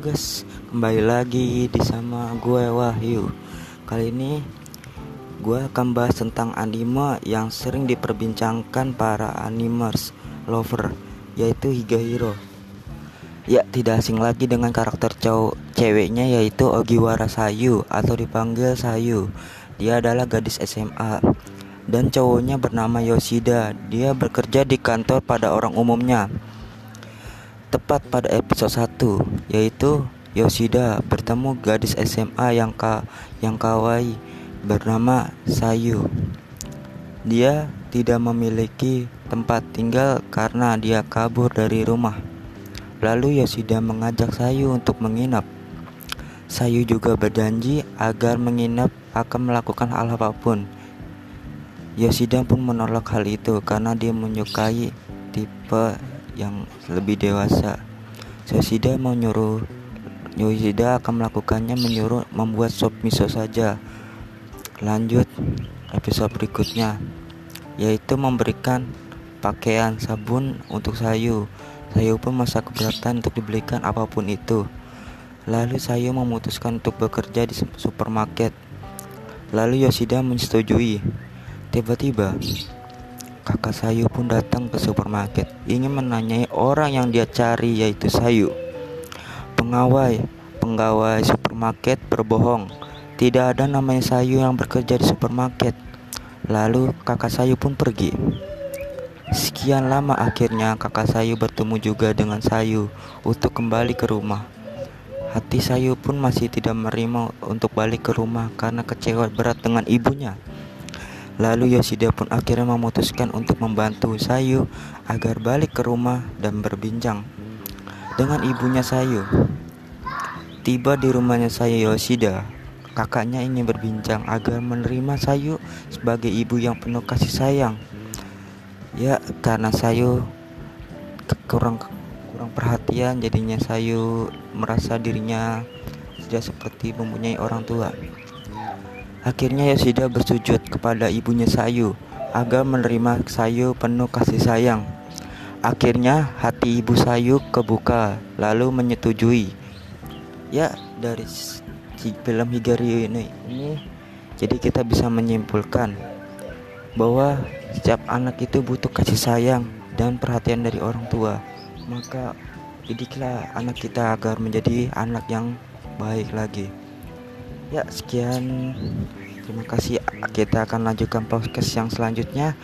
guys, kembali lagi di sama gue Wahyu. Kali ini gue akan bahas tentang anime yang sering diperbincangkan para animers lover, yaitu Higahiro. Ya, tidak asing lagi dengan karakter cowok ceweknya yaitu Ogiwara Sayu atau dipanggil Sayu. Dia adalah gadis SMA dan cowoknya bernama Yoshida. Dia bekerja di kantor pada orang umumnya tepat pada episode 1 yaitu Yoshida bertemu gadis SMA yang ka yang kawaii bernama Sayu. Dia tidak memiliki tempat tinggal karena dia kabur dari rumah. Lalu Yoshida mengajak Sayu untuk menginap. Sayu juga berjanji agar menginap akan melakukan hal apa pun. Yoshida pun menolak hal itu karena dia menyukai tipe yang lebih dewasa. Yoshida menyuruh Yoshida akan melakukannya menyuruh membuat sop miso saja. Lanjut episode berikutnya yaitu memberikan pakaian sabun untuk Sayu. Sayu pun masa keberatan untuk dibelikan apa pun itu. Lalu Sayu memutuskan untuk bekerja di supermarket. Lalu Yoshida menyetujui. Tiba-tiba Kakak Sayu pun datang ke supermarket ingin menanyai orang yang dia cari yaitu Sayu. Pengawai, pengawai supermarket berbohong. Tidak ada namanya Sayu yang bekerja di supermarket. Lalu kakak Sayu pun pergi. Sekian lama akhirnya kakak Sayu bertemu juga dengan Sayu untuk kembali ke rumah. Hati Sayu pun masih tidak menerima untuk balik ke rumah karena kecewa berat dengan ibunya. Lalu Yoshida pun akhirnya memutuskan untuk membantu Sayu agar balik ke rumah dan berbincang dengan ibunya Sayu. Tiba di rumahnya Sayu Yoshida, kakaknya ingin berbincang agar menerima Sayu sebagai ibu yang penuh kasih sayang. Ya, karena Sayu kurang kurang perhatian jadinya Sayu merasa dirinya tidak seperti mempunyai orang tua. Akhirnya Yoshida bersujud kepada ibunya Sayu agar menerima Sayu penuh kasih sayang. Akhirnya hati ibu Sayu kebuka lalu menyetujui. Ya dari film Higari ini, ini jadi kita bisa menyimpulkan bahwa setiap anak itu butuh kasih sayang dan perhatian dari orang tua. Maka didiklah anak kita agar menjadi anak yang baik lagi ya sekian. Terima kasih. Kita akan lanjutkan podcast yang selanjutnya.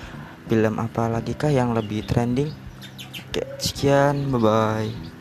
Film apa lagi kah yang lebih trending? Oke, sekian. Bye bye